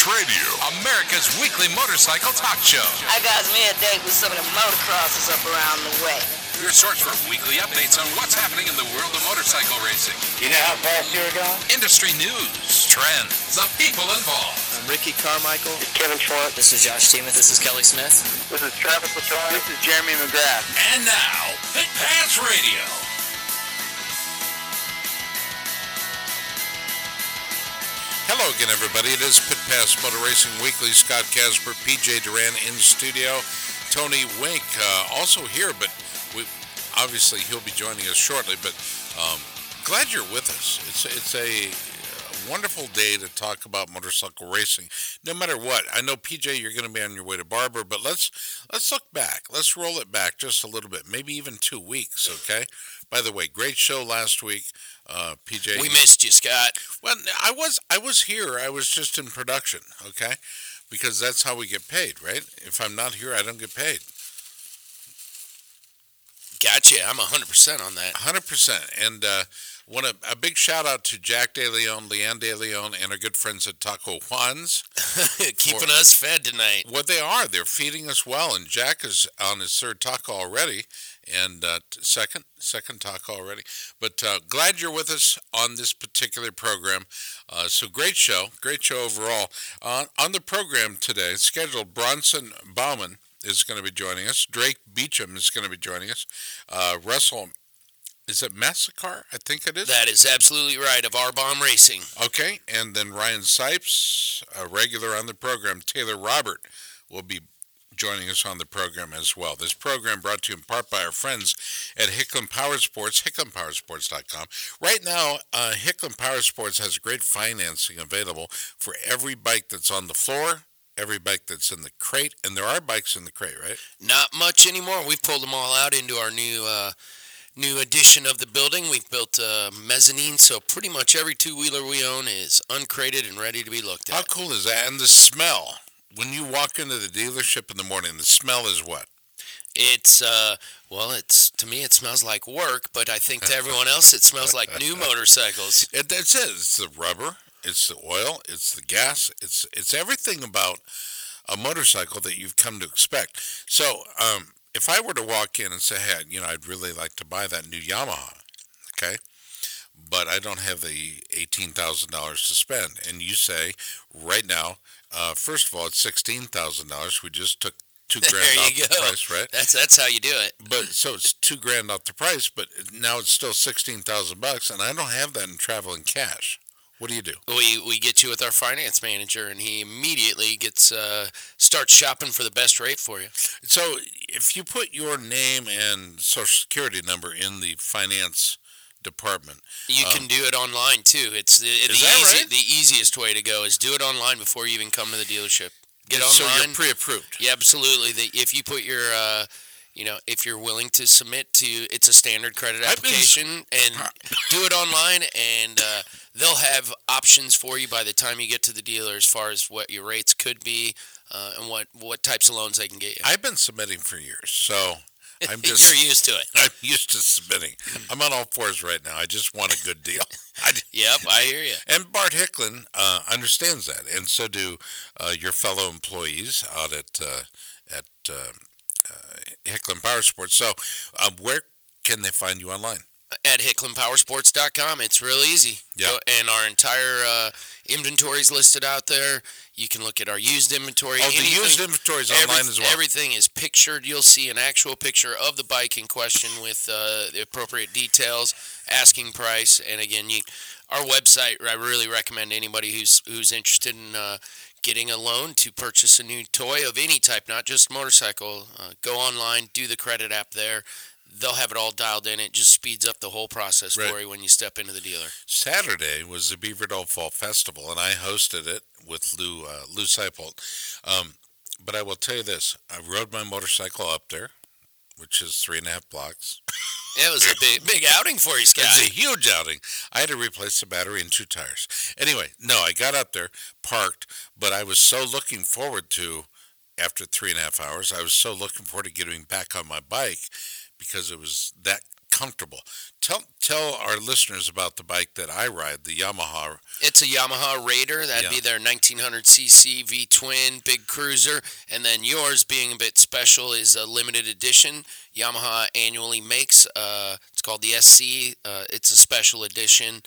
Pit Pass Radio, America's weekly motorcycle talk show. I got me a date with some of the motocrossers up around the way. Your source for weekly updates on what's happening in the world of motorcycle racing, You know how fast you're going? industry news, trends, the people involved. I'm Ricky Carmichael. Kevin Schwantz. This is Josh Teemuth. This is Kelly Smith. This is Travis Latoya. This is Jeremy McGrath. And now, Pit Pass Radio. Hello again, everybody. It is Pit Pass Motor Racing Weekly. Scott Casper, PJ Duran in studio. Tony Wink uh, also here, but we, obviously he'll be joining us shortly. But um, glad you're with us. It's it's a, wonderful day to talk about motorcycle racing, no matter what. I know PJ, you're going to be on your way to Barber, but let's let's look back. Let's roll it back just a little bit, maybe even two weeks. Okay. By the way, great show last week, uh, PJ. We missed you, Scott. Well, I was I was here. I was just in production, okay? Because that's how we get paid, right? If I'm not here, I don't get paid. Gotcha. I'm 100% on that. 100%. And uh, want a, a big shout out to Jack De Leon, Leanne De Leon, and our good friends at Taco Juan's. Keeping us fed tonight. What they are, they're feeding us well. And Jack is on his third taco already, and uh, second, second taco already. But uh, glad you're with us on this particular program. Uh, so great show, great show overall. Uh, on the program today, scheduled Bronson Bauman is going to be joining us. Drake Beecham is going to be joining us. Uh, Russell, is it Massacre? I think it is. That is absolutely right of our bomb racing. Okay, and then Ryan Sipes, a regular on the program. Taylor Robert will be joining us on the program as well. This program brought to you in part by our friends at Hicklin Power Sports, hicklinpowersports.com. Right now, uh, Hicklin Power Sports has great financing available for every bike that's on the floor, every bike that's in the crate, and there are bikes in the crate, right? Not much anymore. We've pulled them all out into our new uh, new addition of the building. We've built a mezzanine, so pretty much every two wheeler we own is uncrated and ready to be looked at. How cool is that? And the smell. When you walk into the dealership in the morning, the smell is what? It's uh, well, it's to me it smells like work, but I think to everyone else it smells like new motorcycles. It, that's it. It's the rubber. It's the oil. It's the gas. It's it's everything about a motorcycle that you've come to expect. So, um, if I were to walk in and say, "Hey, you know, I'd really like to buy that new Yamaha," okay, but I don't have the eighteen thousand dollars to spend, and you say, right now, uh, first of all, it's sixteen thousand dollars. We just took two grand There off the go. price, right? That's that's how you do it. But so it's two grand off the price, but now it's still sixteen thousand bucks, and I don't have that in traveling cash. What do you do? We we get you with our finance manager, and he immediately gets uh, starts shopping for the best rate for you. So if you put your name and social security number in the finance department, You Um, can do it online too. It's the the, easy, right? the easiest way to go is do it online before you even come to the dealership. Get online. so you're pre-approved. yeah, absolutely. The, if you put your uh, you know, if you're willing to submit to, it's a standard credit application, and do it online, and uh, they'll have options for you by the time you get to the dealer as far as what your rates could be uh, and what what types of loans they can get you. I've been submitting for years, so I'm just You're used to it. I'm used to submitting. I'm on all fours right now. I just want a good deal. I, Yep, I hear you. And Bart Hicklin uh, understands that, and so do uh, your fellow employees out at uh, at uh, Hicklin Power Sports. So, uh, where can they find you online? At HicklinPowersports.com, it's real easy. Yeah. And our entire uh, inventory is listed out there. You can look at our used inventory. Oh, the used inventory is online as well. Everything is pictured. You'll see an actual picture of the bike in question with uh, the appropriate details, asking price, and again, you, our website. I really recommend anybody who's who's interested in uh, getting a loan to purchase a new toy of any type, not just motorcycle. Uh, go online, do the credit app there. They'll have it all dialed in. It just speeds up the whole process Right. for you when you step into the dealer. Saturday was the Beaverdale Fall Festival, and I hosted it with Lou uh, Lou Seipold. Um, but I will tell you this: I rode my motorcycle up there, which is three and a half blocks. It was a big big outing for you, Scott. It's a huge outing. I had to replace the battery and two tires. Anyway, no, I got up there, parked, but I was so looking forward to, after three and a half hours, I was so looking forward to getting back on my bike because it was that comfortable. Tell tell our listeners about the bike that I ride, the Yamaha. It's a Yamaha Raider. That'd Yeah. be their 1900cc V twin big cruiser, and then yours being a bit special is a limited edition. Yamaha annually makes. Uh, it's called the SC. Uh, it's a special edition.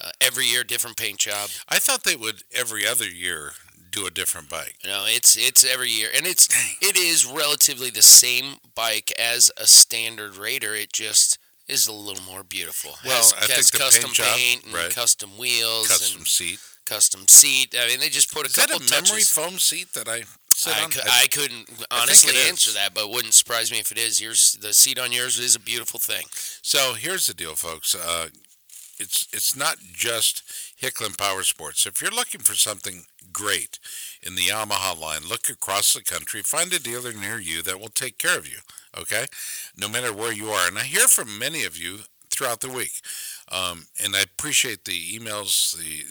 Uh, every year, different paint job. I thought they would every other year do a different bike. You know, it's it's every year, and it's Dang. it is relatively the same bike as a standard Raider. It just is a little more beautiful. Well, has, I think has the custom paint job, paint and right. custom wheels Custom and seat. custom seat. I mean, they just put a couple touches. Is that couple a memory touches. foam seat that I sit I, on? cou- I- I couldn't honestly it answer that, but it wouldn't surprise me if it is. Yours, the seat on yours is a beautiful thing. So here's the deal, folks. Uh, it's it's not just Hicklin Power Sports. If you're looking for something great in the Yamaha line, look across the country. Find a dealer near you that will take care of you. Okay, no matter where you are. And I hear from many of you throughout the week, um, and I appreciate the emails, the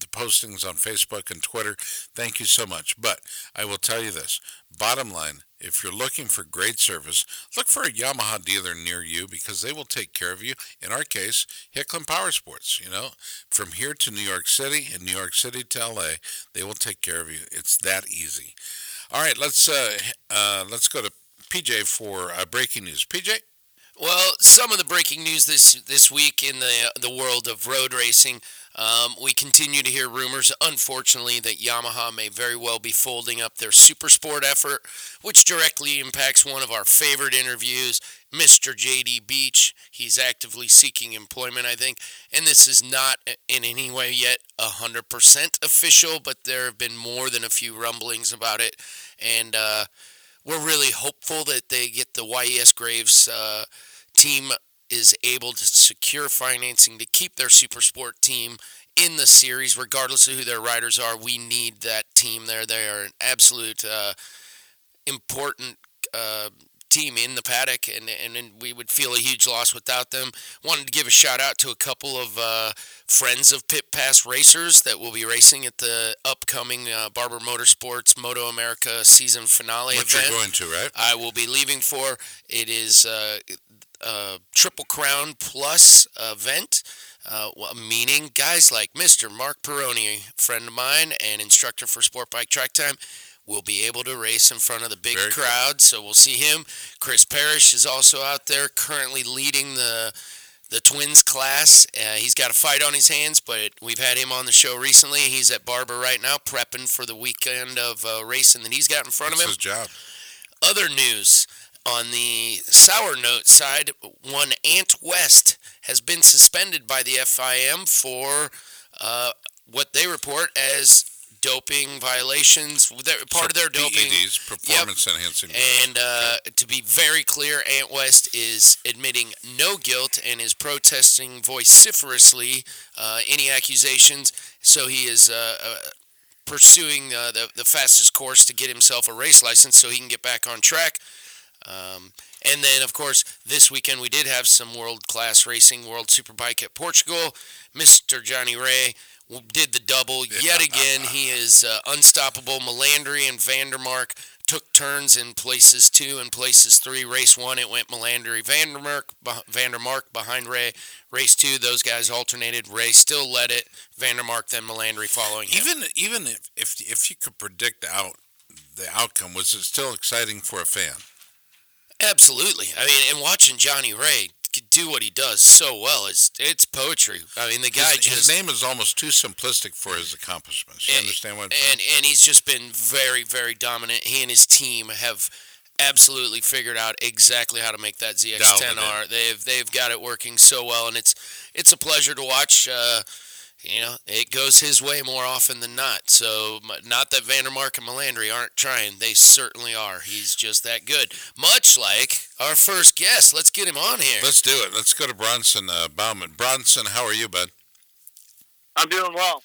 the postings on Facebook and Twitter. Thank you so much. But I will tell you this: bottom line, if you're looking for great service, look for a Yamaha dealer near you because they will take care of you. In our case, Hicklin Power Sports. You know, from here to New York City and New York City to LA, they will take care of you. It's that easy. All right, let's uh, uh, let's go to PJ for uh, breaking news. PJ, Well, some of the breaking news this this week in the the world of road racing. Um, we continue to hear rumors, unfortunately, that Yamaha may very well be folding up their super sport effort, which directly impacts one of our favorite interviews, Mr. JD Beach. He's actively seeking employment, I think, and this is not in any way yet 100% official, but there have been more than a few rumblings about it, and uh, we're really hopeful that they get the YES Graves uh, team is able to secure financing to keep their super sport team in the series, regardless of who their riders are. We need that team there. They are an absolute uh, important uh, team in the paddock, and, and and we would feel a huge loss without them. Wanted to give a shout out to a couple of uh, friends of Pit Pass racers that will be racing at the upcoming uh, Barber Motorsports Moto America season finale what event. you're going to, right? I will be leaving for. It is uh, a Triple Crown Plus event, uh, well, meaning guys like Mr. Mark Peroni, friend of mine and instructor for Sport Bike Track Time, will be able to race in front of the big Very cool. crowd. So we'll see him. Chris Parrish is also out there, currently leading the the twins class. Uh, he's got a fight on his hands, but we've had him on the show recently. He's at Barber right now, prepping for the weekend of uh, racing that he's got in front That's of him his job. other news on the sour note side, one Ant West has been suspended by the FIM for uh, what they report as doping violations. Part of their doping. PEDs, performance enhancing. drugs. And uh, to be very clear, Ant West is admitting no guilt and is protesting vociferously uh, any accusations. So he is uh, uh, pursuing uh, the, the fastest course to get himself a race license so he can get back on track. Um, and then, of course, this weekend we did have some world class racing, World Superbike at Portugal. Mr. Johnny Rea did the double yet again. He is uh, unstoppable. Melandri and van der Mark took turns in places two and places three. Race one, it went Melandri, van der Mark, Vandermark behind Rea. Race two, those guys alternated. Rea still led it. van der Mark then Melandri following him. Even even if, if if you could predict out the outcome, was it still exciting for a fan? Absolutely. I mean, and watching Johnny Rea do what he does so well, it's it's poetry. I mean, the guy his, just his name is almost too simplistic for his accomplishments. You And- understand what? i and and he's just been very very dominant. He and his team have absolutely figured out exactly how to make that Dialed it ZX10R. They've they've got it working so well, and it's it's a pleasure to watch. Uh, you know, it goes his way more often than not. So, not that van der Mark and Melandri aren't trying; they certainly are. He's just that good. Much like our first guest. Let's get him on here. Let's do it. Let's go to Bronson uh, Bauman. Bronson, how are you, bud? I'm doing well.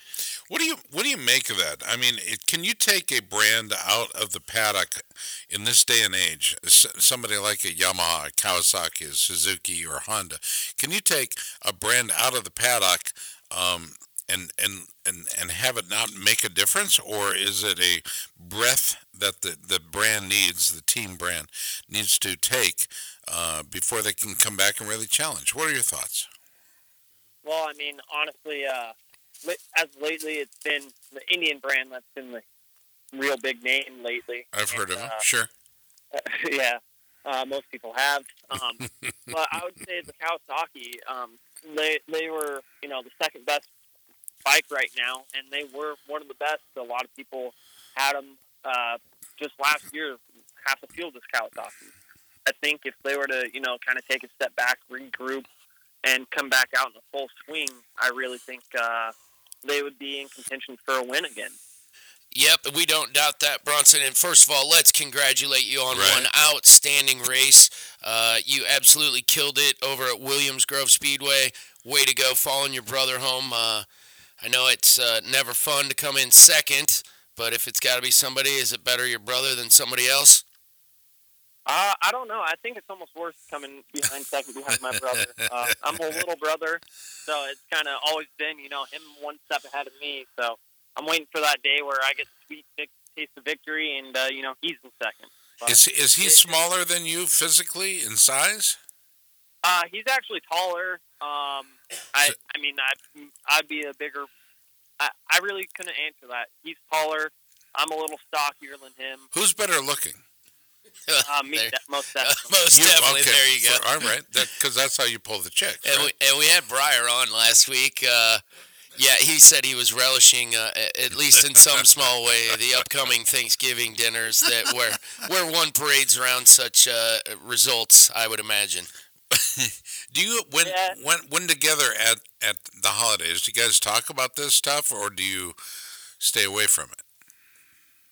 What do you what do you make of that? I mean, it, can you take a brand out of the paddock in this day and age? S- somebody like a Yamaha, a Kawasaki, a Suzuki, or Honda. Can you take a brand out of the paddock um, and and and and have it not make a difference, or is it a breath that the the brand needs, the team brand needs to take uh, before they can come back and really challenge? What are your thoughts? Well, I mean, honestly, uh, as lately, it's been the Indian brand that's been the real big name lately. I've heard And, of them. uh, Sure. yeah, uh, most people have. Um, but I would say the Kawasaki, um, they they were you know the second best bike right now, and they were one of the best. A lot of people had them uh, just last year. Half the field is Kawasaki. I think if they were to you know kind of take a step back, regroup, and come back out in a full swing, I really think uh, they would be in contention for a win again. Yep, we don't doubt that, Bronson. And first of all, let's congratulate you on Right. one outstanding race. Uh, you absolutely killed it over at Williams Grove Speedway. Way to go, following your brother home. Uh, I know it's uh, never fun to come in second, but if it's got to be somebody, is it better your brother than somebody else? Uh, I don't know. I think it's almost worse coming behind second behind my brother. Uh, I'm a little brother, so it's kind of always been, you know, him one step ahead of me. So I'm waiting for that day where I get the sweet vic- taste of victory, and uh, you know, he's in second. But, Is is he it- smaller than you physically in size? Uh, he's actually taller. Um, I, I mean, I, I'd be a bigger. I, I really couldn't answer that. He's taller. I'm a little stockier than him. Who's better looking? Uh, me, There- de- most definitely. Most definitely. okay. There you go. For- all right, because that's how you pull the chicks. And right? we, and we had Briar on last week. Uh, yeah, he said he was relishing, uh, at least in some small way, the upcoming Thanksgiving dinners that where where one parades around such uh, results. I would imagine. Do you when Yeah. when when together at at the holidays? Do you guys talk about this stuff, or do you stay away from it?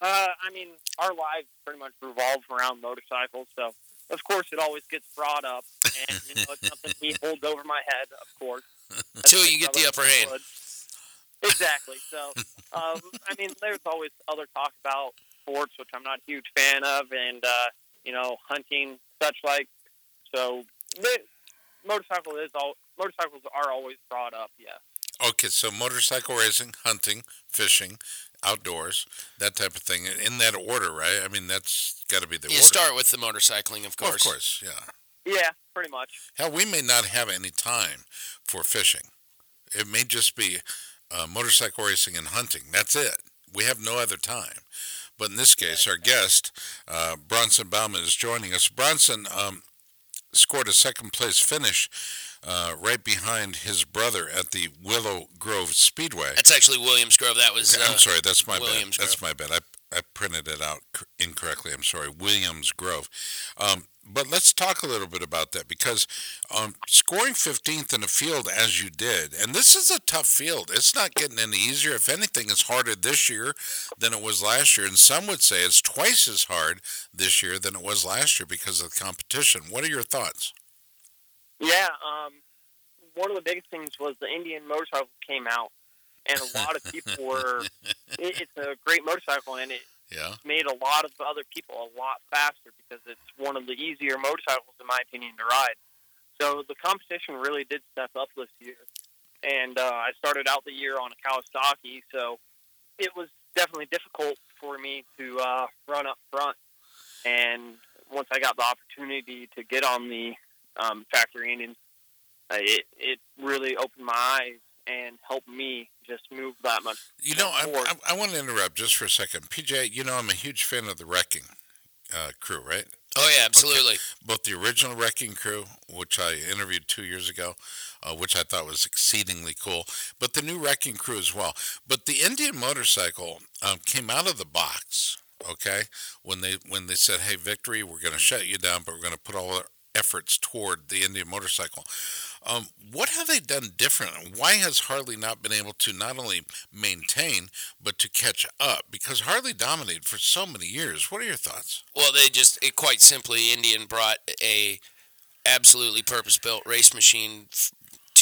Uh, I mean, our lives pretty much revolve around motorcycles, so of course it always gets brought up, and you know it's something he holds over my head, of course. as Till you get the upper hand. would. Exactly. So, um, I mean, there's always other talk about sports, which I'm not a huge fan of, and uh, you know, hunting, such like. So, the, motorcycle is all motorcycles are always brought up. Yeah. Okay, so motorcycle racing, hunting, fishing, outdoors, that type of thing, in that order, right? I mean, that's got to be the You order. start with the motorcycling, of Well, course. of course, yeah. Yeah, pretty much. Hell, we may not have any time for fishing. It may just be uh, motorcycle racing and hunting. That's it. We have no other time. But in this case, our guest, uh, Bronson Bauman, is joining us. Bronson um, scored a second place finish uh, right behind his brother at the Willow Grove Speedway. That's actually Williams Grove. That was. Okay, Uh, I'm sorry, that's my Williams bad. That's my bad. I, I printed it out incorrectly. I'm sorry. Williams Grove. Um, but let's talk a little bit about that because um, scoring 15th in a field as you did, and this is a tough field. It's not getting any easier. If anything, it's harder this year than it was last year. And some would say it's twice as hard this year than it was last year because of the competition. What are your thoughts? Yeah, um, one of the biggest things was the Indian motorcycle came out, and a lot of people were. It, it's a great motorcycle, and it Yeah. made a lot of other people a lot faster because it's one of the easier motorcycles, in my opinion, to ride. So the competition really did step up this year, and uh, I started out the year on a Kawasaki, so it was definitely difficult for me to uh, run up front. And once I got the opportunity to get on the um, factory Indian, uh, it it really opened my eyes and helped me just move that much. You know, I, I, I want to interrupt just for a second. PJ, you know, I'm a huge fan of the Wrecking uh, crew, right? oh yeah, absolutely. both the original Wrecking Crew, which I interviewed two years ago, uh, which I thought was exceedingly cool, but the new Wrecking Crew as well. But the Indian motorcycle um, came out of the box, okay, when they when they said, "Hey, Victory, we're going to shut you down, but we're going to put all our efforts toward the Indian motorcycle." Um, what have they done different? Why has Harley not been able to not only maintain but to catch up? Because Harley dominated for so many years. What are your thoughts? Well, they just it quite simply Indian brought a absolutely purpose built race machine f-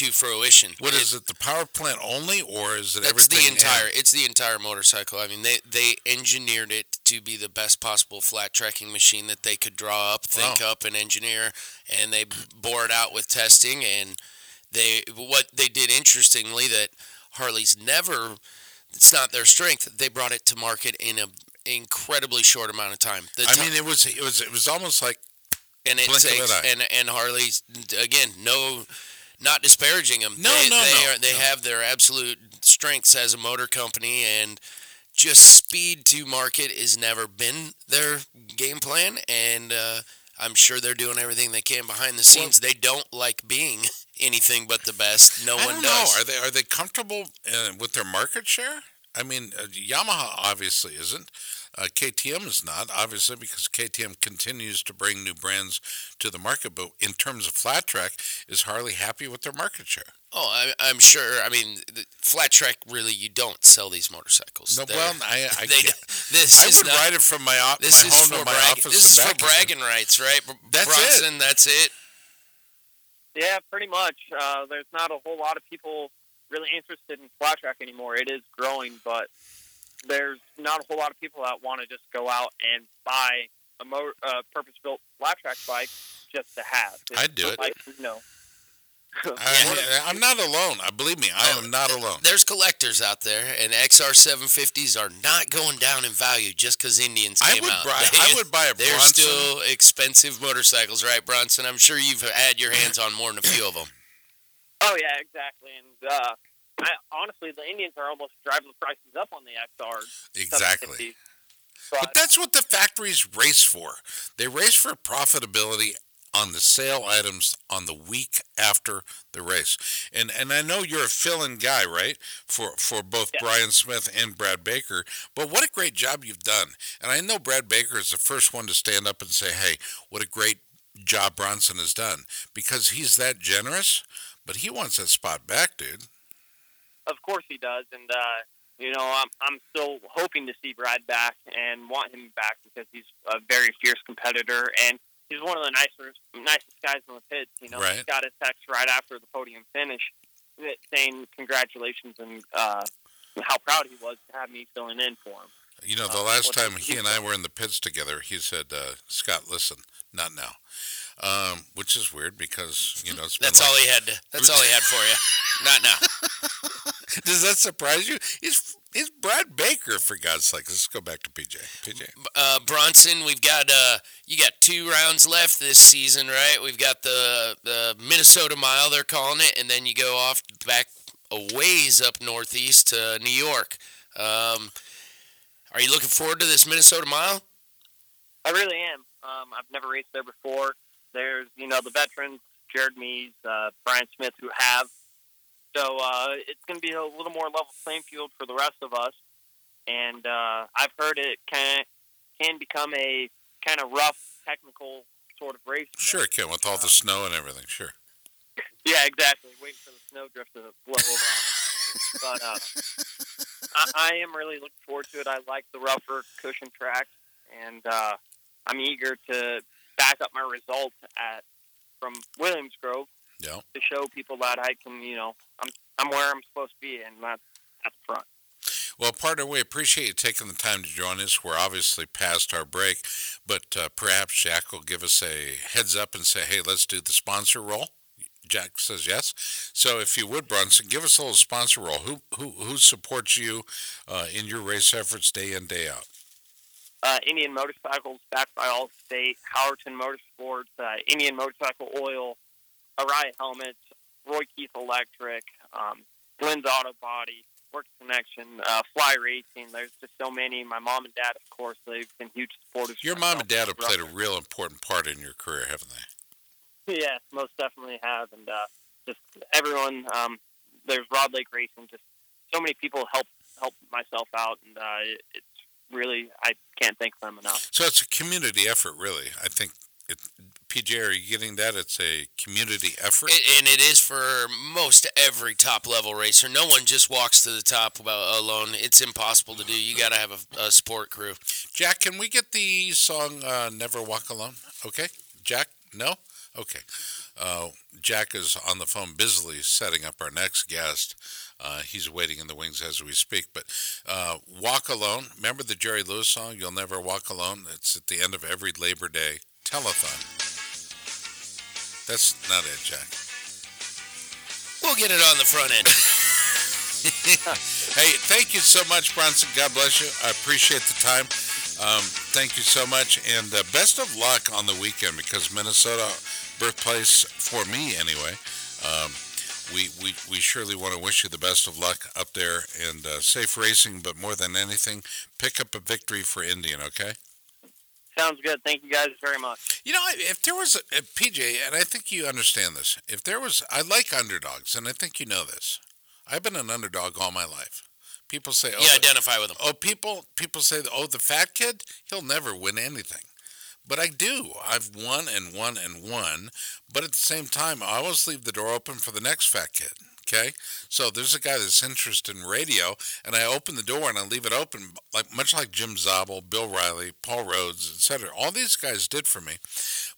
to fruition. What is it? The power plant only, or is it It's everything? the in? entire. It's the entire motorcycle. I mean, they they engineered it to be the best possible flat tracking machine that they could draw up, think Wow. up, and engineer, and they bore it out with testing. And they what they did interestingly that Harley's never. It's not their strength. They brought it to market in a incredibly short amount of time. The I mean, it was it was it was almost like and it an takes and and Harley's again no not disparaging them No, they, no, they no, are they no. have their absolute strengths as a motor company and just speed to market has never been their game plan and uh, I'm sure they're doing everything they can behind the scenes they don't like being anything but the best no I one don't does know. Are they are they comfortable uh, with their market share? I mean, uh, Yamaha obviously isn't. Uh, KTM is not, obviously, because KTM continues to bring new brands to the market. But in terms of flat track, is Harley happy with their market share? oh I, I'm sure I mean the flat track really you don't sell these motorcycles No, They're- well, I, I, they, this I is would not, ride it from my, o- This my home to my bragging. office. This is for back again. bragging rights, right? Br- That's it. That's it. Yeah, pretty much. Uh, there's not a whole lot of people really interested in flat track anymore. It is growing, but there's not a whole lot of people that want to just go out and buy a mo- uh, purpose-built flat track bike just to have. It's I'd do it. Like, no. I, I'm not alone. I believe me, I am not alone. There's collectors out there, and XR 750s are not going down in value just because Indians came I would out. buy. I would buy a They're Bronson. still expensive motorcycles, right, Bronson? I'm sure you've had your hands on more than a few of them. Oh yeah, exactly. And uh, I, honestly, the Indians are almost driving the prices up on the XR. Exactly. But, that's what the factories race for. They race for profitability on the sale items on the week after the race. And and I know you're a fill-in guy, right? For for both Yeah. Bryan Smith and Brad Baker. But what a great job you've done. And I know Brad Baker is the first one to stand up and say, "Hey, what a great job Bronson has done," because he's that generous. But he wants that spot back, dude. Of course he does, and uh, you know I'm I'm still hoping to see Brad back and want him back because he's a very fierce competitor and he's one of the nicer nicest guys in the pits. You know, Right. he got a text right after the podium finish saying congratulations and uh, how proud he was to have me filling in for him. You know, the Uh, last time he he and I were in the pits together, he said, uh, "Scott, listen, not now," um, which is weird because you know it's been That's like- all he had. To, that's all he had for you. Not now. Does that surprise you? He's he's Brad Baker for God's sake. Let's go back to PJ. PJ. uh, Bronson, we've got uh, you got two rounds left this season, right? We've got the the Minnesota Mile, they're calling it, and then you go off back a ways up northeast to New York. Um, are you looking forward to this Minnesota Mile? I really am. Um, I've never raced there before. There's, you know, the veterans, Jared Mees, uh, Bryan Smith, who have. So uh, it's going to be a little more level playing field for the rest of us. And uh, I've heard it can can become a kind of rough, technical sort of race. Sure, Ken, with all the snow and everything. Sure. Yeah, exactly. Waiting for the snowdrift to blow over. But uh, I, I am really looking forward to it. I like the rougher cushion tracks, and uh, I'm eager to back up my result at from Williams Grove Yeah. to show people that I can, you know, I'm I'm where I'm supposed to be, and that's at the front. Well, partner, we appreciate you taking the time to join us. We're obviously past our break, but uh, perhaps Jack will give us a heads up and say, "Hey, let's do the sponsor roll." Jack says yes. So, if you would, Bronson, give us a little sponsor roll. Who who who supports you uh, in your race efforts day in day out? Uh, Indian Motorcycles, backed by Allstate, Howerton Motorsports, uh, Indian Motorcycle Oil, Arai Helmets, Roy Keith Electric, um, Glenn's Auto Body, Works Connection, uh, Fly Racing. There's just so many. My mom and dad, of course, they've been huge supporters. Your mom and dad have played a real important part in your career, haven't they? Yes, most definitely have, and uh, just everyone. Um, there's Rod Lake Racing. Just so many people help help myself out, and uh, it, really I can't thank them enough. So it's a community effort, really. I think. It, PJ, are you getting that? It's a community effort. It, and it is for most every top level racer. No one just walks to the top alone. It's impossible to do. You got to have a, a support crew. Jack, can we get the song uh, "Never Walk Alone"? Okay, Jack. No. Okay. Uh, Jack is on the phone busily setting up our next guest. Uh, he's waiting in the wings as we speak. But uh, Walk Alone, remember the Jerry Lewis song, You'll Never Walk Alone? It's at the end of every Labor Day telethon. That's not it, Jack. We'll get it on the front end. Hey, thank you so much, Bronson. God bless you. I appreciate the time. Um, thank you so much, and uh, best of luck on the weekend because Minnesota, birthplace for me anyway. Um, we, we, we surely want to wish you the best of luck up there and uh, safe racing, but more than anything, pick up a victory for Indian, okay? Sounds good. Thank you guys very much. You know, if there was a, a PJ, and I think you understand this, if there was, I like underdogs, and I think you know this. I've been an underdog all my life. People say, "Oh, You the- identify with them. oh, people, people say, oh, the fat kid, he'll never win anything." But I do. I've won and won and won. But at the same time, I always leave the door open for the next fat kid. Okay, so there's a guy that's interested in radio, and I open the door and I leave it open, like much like Jim Zabel, Bill Riley, Paul Rhodes, etc. All these guys did for me.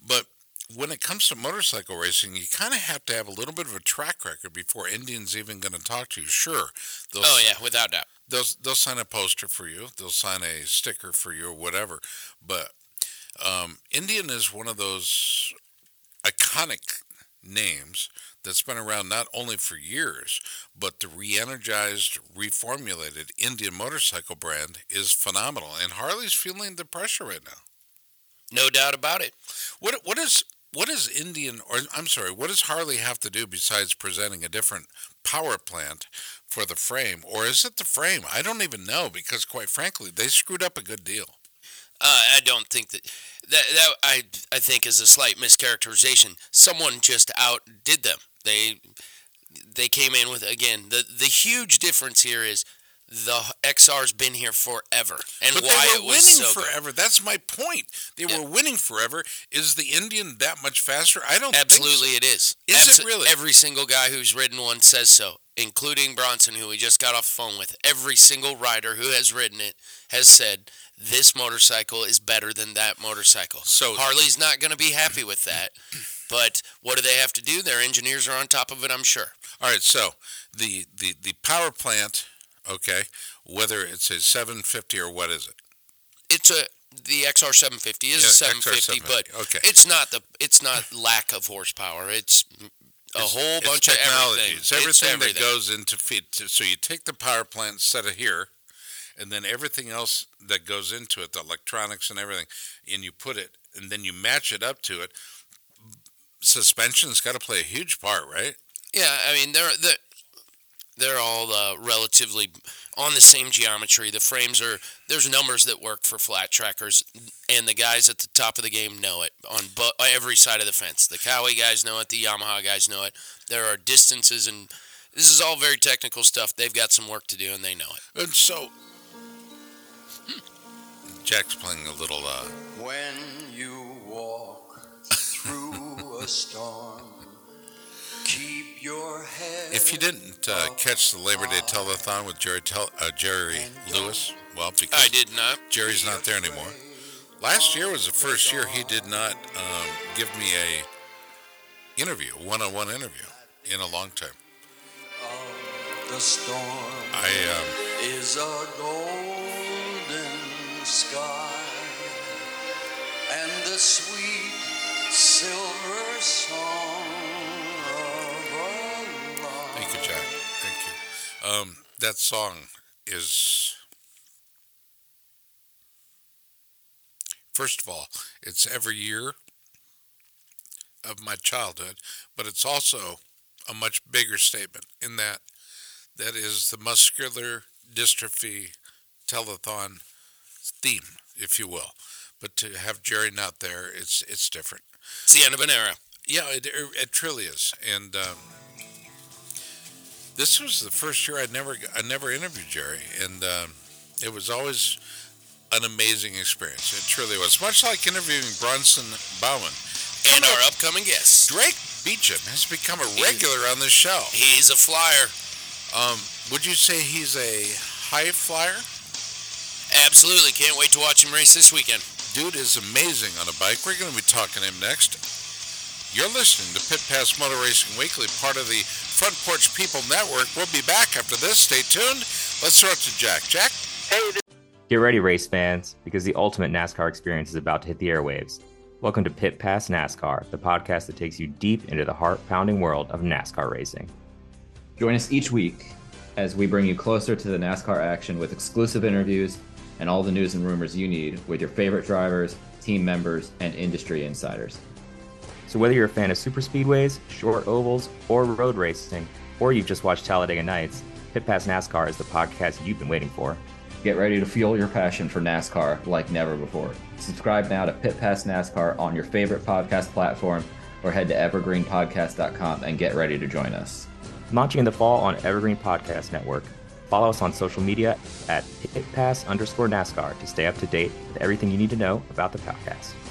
But when it comes to motorcycle racing, you kind of have to have a little bit of a track record before Indians even going to talk to you. Sure, they'll Oh yeah, without doubt. they'll they'll sign a poster for you. They'll sign a sticker for you or whatever. But um, Indian is one of those iconic names that's been around not only for years, but the re-energized, reformulated Indian motorcycle brand is phenomenal. And Harley's feeling the pressure right now. No doubt about it. What what is what is Indian or I'm sorry, what does Harley have to do besides presenting a different power plant for the frame, or is it the frame? I don't even know because quite frankly, they screwed up a good deal. Uh, I don't think that that that I I think is a slight mischaracterization. Someone just outdid them. They they came in with again the the huge difference here is the XR's been here forever and but why they it was winning so good. forever. That's my point. They Yeah. were winning forever. Is the Indian that much faster? I don't Absolutely, think it is. Is it really? Every single guy who's ridden one says so, including Bronson, who we just got off the phone with. Every single rider who has ridden it has said this motorcycle is better than that motorcycle. So- Harley's not going to be happy with that. But what do they have to do? Their engineers are on top of it, I'm sure. All right, so the the the power plant, okay, whether it's a 750 or what is it? It's a the XR 750 is Yeah, a 750, XR750, but okay. it's not the it's not lack of horsepower. It's a It's- whole it's bunch of technology. everything. It's everything, everything. that goes into feed. So you take the power plant, set it here, and then everything else that goes into it, the electronics and everything, and you put it, and then you match it up to it. Suspension's got to play a huge part, right? Yeah, I mean they're they're, they're all uh, relatively on the same geometry. The frames are there's numbers that work for flat trackers, and the guys at the top of the game know it on bu- every side of the fence. The Cowie guys know it. The Yamaha guys know it. There are distances, and this is all very technical stuff. They've got some work to do, and they know it. And so, Jack's playing a little. Uh, When you walk through a storm, keep your head. if you didn't uh, catch the Labor Day telethon with Jerry Tel- uh, Jerry Lewis, well, because I did not. Jerry's not there anymore. Last year was the first year he did not um, give me a interview, one-on-one interview, in a long time. The storm I um, is a golden sky, and the sweet silver song thank you, Jack. Thank you. Um, that song is, first of all, it's every year of my childhood, but it's also a much bigger statement in that that is the muscular dystrophy telethon theme, if you will. But to have Jerry not there, it's it's different. It's the end of an era. Yeah, it, it truly is. And um, this was the first year I'd never I never interviewed Jerry, and um, it was always an amazing experience. It truly was. Much like interviewing Bronson Bauman. And our upcoming guest, Drake Beecham has become a regular on this show. he's a flyer. Um, would you say he's a high flyer? Absolutely, can't wait to watch him race this weekend. Dude is amazing on a bike. We're going to be talking to him next. You're listening to Pit Pass Motor Racing Weekly, part of the Front Porch People Network. We'll be back after this. Stay tuned. Let's throw it to Jack. Jack? Hey, Get ready, race fans, because the ultimate NASCAR experience is about to hit the airwaves. Welcome to Pit Pass NASCAR, the podcast that takes you deep into the heart pounding world of NASCAR racing. Join us each week as we bring you closer to the NASCAR action with exclusive interviews and all the news and rumors you need with your favorite drivers, team members, and industry insiders. So, whether you're a fan of super speedways, short ovals, or road racing, or you've just watched Talladega Nights, Pit Pass NASCAR is the podcast you've been waiting for. Get ready to fuel your passion for NASCAR like never before. Subscribe now to Pit Pass NASCAR on your favorite podcast platform or head to evergreenpodcast.com and get ready to join us. Launching in the fall on Evergreen Podcast Network. Follow us on social media at pitpass underscore NASCAR to stay up to date with everything you need to know about the podcast.